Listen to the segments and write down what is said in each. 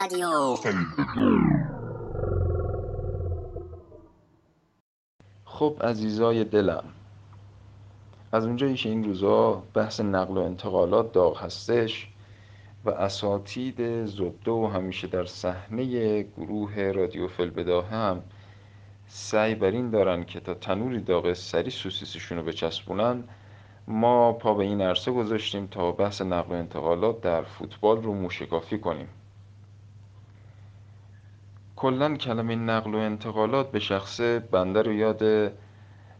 رادیو خب عزیزای دلم از اونجایی که این روزا بحث نقل و انتقالات داغ هستش و اساتید زده و همیشه در صحنه گروه رادیو فلبدا هم سعی بر این دارن که تا تنوری داغ سری سوسیسشون رو بچسبونن ما پا به این عرصه گذاشتیم تا بحث نقل و انتقالات در فوتبال رو موشکافی کنیم. کلا کلمه نقل و انتقالات به شخصه بنده رو یاد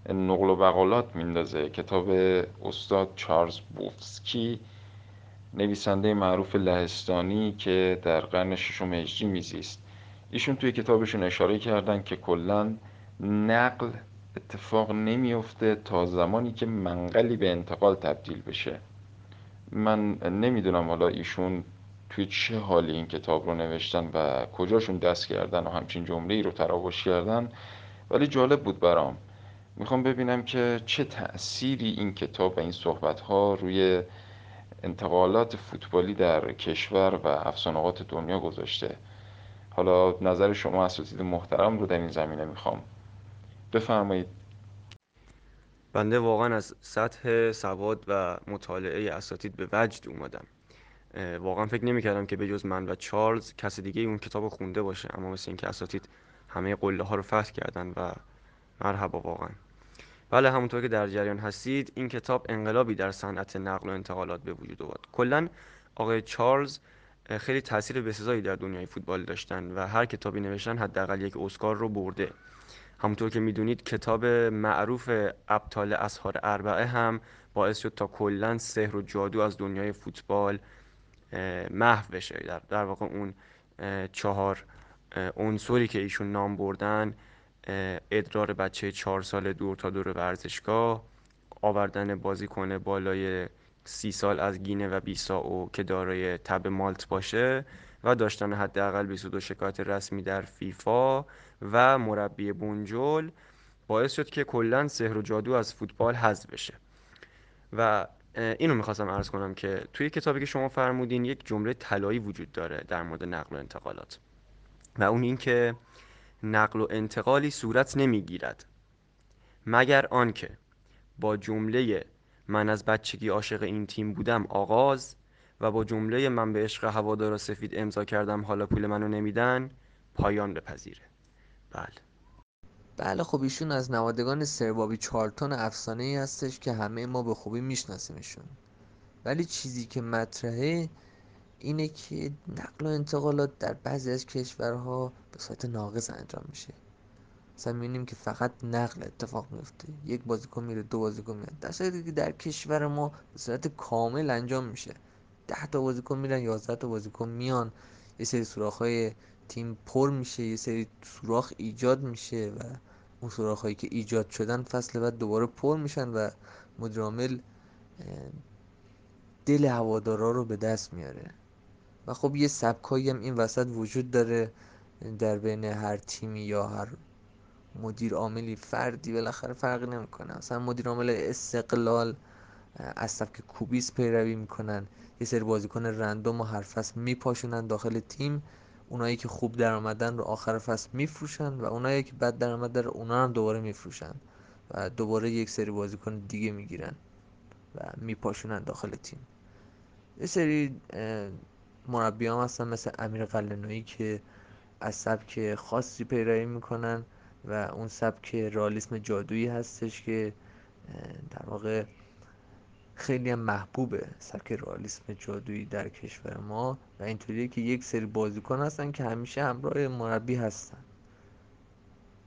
نقل و بقالات میندازه. کتاب استاد چارلز بوفسکی نویسنده معروف لهستانی که در قرن ششم هجری میزیست. ایشون توی کتابشون اشاره کردن که کلا نقل اتفاق نمیفته تا زمانی که منقلی به انتقال تبدیل بشه. من نمی‌دونم حالا ایشون توی چه حالی این کتاب رو نوشتن و کجاشون دست کردن و همچین جمله ای رو تراوش کردن؟ ولی جالب بود برام. می‌خوام ببینم که چه تأثیری این کتاب و این صحبت ها روی انتقالات فوتبالی در کشور و افسانقات دنیا گذاشته. حالا نظر شما اساتید محترم رو در این زمینه می‌خوام. بفرمایید. بنده واقعا از سطح سواد و مطالعه اساتید به وجد اومدم. واقعا فکر نمی‌کردم که به جز من و چارلز کس دیگه اون کتاب خونده باشه اما مثل اینکه اساتید همه قله ها رو فتح کردن و مرحبا واقعا. بله همونطور که در جریان هستید این کتاب انقلابی در صنعت نقل و انتقالات به وجود آورد. کلا آقای چارلز خیلی تاثیر بسزایی در دنیای فوتبال داشتن و هر کتابی نوشتن حداقل یک اسکار رو برده. همونطور که می‌دونید کتاب معروف ابطال اسهار اربعه هم باعث شد تا کلا سحر و جادو از دنیای فوتبال محو بشه. در, در واقع اون چهار عنصری که ایشون نام بردن ادرار بچه چهار سال دور تا دور ورزشگاه آوردن بازیکن بالای سی سال از گینه و بیساو که دارای تب مالت باشه و داشتن حداقل 22 شکایت رسمی در فیفا و مربی بونجل باعث شد که کلا سحر و جادو از فوتبال حذف بشه. و اینو می‌خواستم عرض کنم که توی کتابی که شما فرمودین یک جمله طلایی وجود داره در مورد نقل و انتقالات و اون این که نقل و انتقالی صورت نمی‌گیرد مگر آنکه با جمله من از بچگی عاشق این تیم بودم آغاز و با جمله من به عشق هوادارا سفید امضا کردم حالا پول منو نمیدن پایان بپذیره. بله. بله خب ایشون از نوادگان سربابی چارلتون افسانه ای هستش که همه ما به خوبی میشناسیمشون. ولی چیزی که مطرحه اینه که نقل و انتقالات در بعضی از کشورها به صورت ناقص انجام میشه. مثلا می‌بینیم که فقط نقل اتفاق میفته یک بازیکن میره دو بازیکن میاد در صورتی که در کشور ما به صورت کامل انجام میشه. ده تا بازیکن میرن یازده تا بازیکن میان. یه سری سوراخ های تیم پر میشه یه سری سوراخ ایجاد میشه و اون سوراخ هایی که ایجاد شدن فصل بعد دوباره پر میشن و مدیرعامل دل هوادارا رو به دست میاره. و خب یه سبکایی هم این وسط وجود داره در بین هر تیمی یا هر مدیر عاملی. فردی بالاخره فرقی نمی‌کنه. مثلا مدیر عامل استقلال از سبک کوبیس پیروی می‌کنن. یه سری بازیکن رندوم و هر فصل میپاشونن داخل تیم. اونایی که خوب درآمدن رو آخر فصل میفروشن و اونایی که بد درآمد داره اونا هم دوباره میفروشن و دوباره یک سری بازیکن دیگه می‌گیرن و میپاشونن داخل تیم. یه سری مربی هم هستن مثل امیر قلنویی که از سبک خاصی پیروی می‌کنن و اون سبک رالیسم جادویی هستش که در واقع خیلی هم محبوبه. سبک رالیسم جادویی در کشور ما و اینطوریه که یک سری بازیکن هستن که همیشه همراه مربی هستن.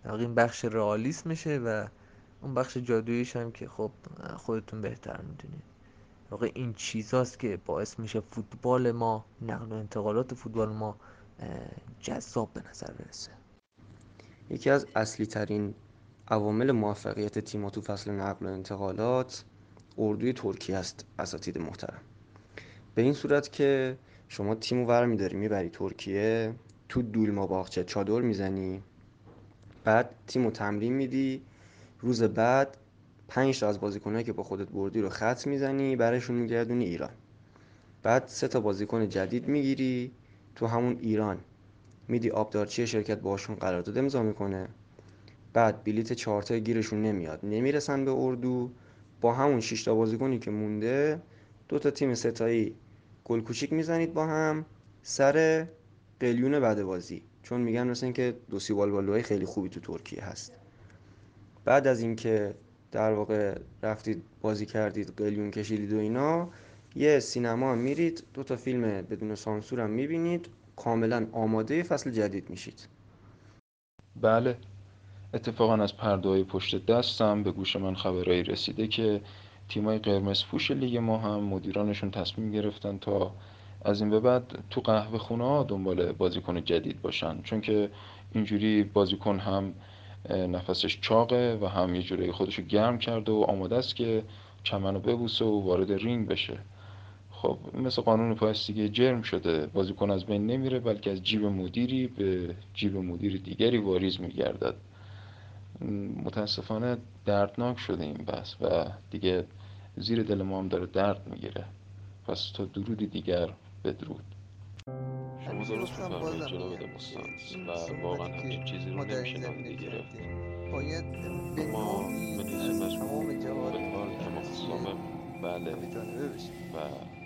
در این بخش رئالیسمشه و اون بخش جادوییش هم که خب خودتون بهتر می‌دونید. واقع این چیزاست که باعث میشه فوتبال ما نقل و انتقالات فوتبال ما جذاب به نظر برسه. یکی از اصلی ترین عوامل موفقیت تیم‌ها تو فصل نقل و انتقالات اردوی ترکیه است اساتید محترم. به این صورت که شما تیمو برمیداری می‌بری ترکیه تو دولما باغچه چادر می‌زنی. بعد تیمو تمرین میدی. روز بعد پنج تا از بازیکنایی که با خودت بردی رو خط می‌زنی برایشون میگردونی ایران. بعد سه تا بازیکن جدید می‌گیری. تو همون ایران میدی آبدارچی شرکت باشون قرارداد امضا می‌کنه. بعد بلیت چارتر گیرشون نمیاد. نمی‌رسن به اردو. با همون 6 تا بازیکنی که مونده دو تا تیم ستایی گل کوچیک می‌زنید با هم سر قلیون بعد بازی. چون میگن مثل اینکه دو سی بالبالوهای خیلی خوبی تو ترکیه هست. بعد از اینکه در واقع رفتید بازی کردید قلیون کشیدید و اینا یه سینما هم میرید دو تا فیلم بدون سانسور هم می‌بینید کاملا آماده فصل جدید میشید. بله. اتفاقا از پرده پشت دستم به گوش من خبرایی رسیده که تیمای قرمز پوش لیگ ما هم مدیرانشون تصمیم گرفتن تا از این به بعد تو قهوه خونه ها دنبال بازیکن جدید باشن. چون که اینجوری بازیکن هم نفسش چاقه و هم یه جوری خودشو گرم کرده و آماده است که چمنو ببوسه و وارد رینگ بشه. خب مثل قانون پاستیگی جرم شده. بازیکن از بین نمیره بلکه از جیب مدیری به جیب مدیر دیگری واریز میگردد. متاسفانه دردناک شده این بحث و دیگه زیر دل ما هم داره درد می‌گیره. پس تا درودی دیگر بدرود. شما درست میفرمایید جناب دموستانس و واقعا همچین چیزی رو نمیشه نادیده گرفت باید به اما نوعی به تمام جهات به کار تمام تصفیه بله. و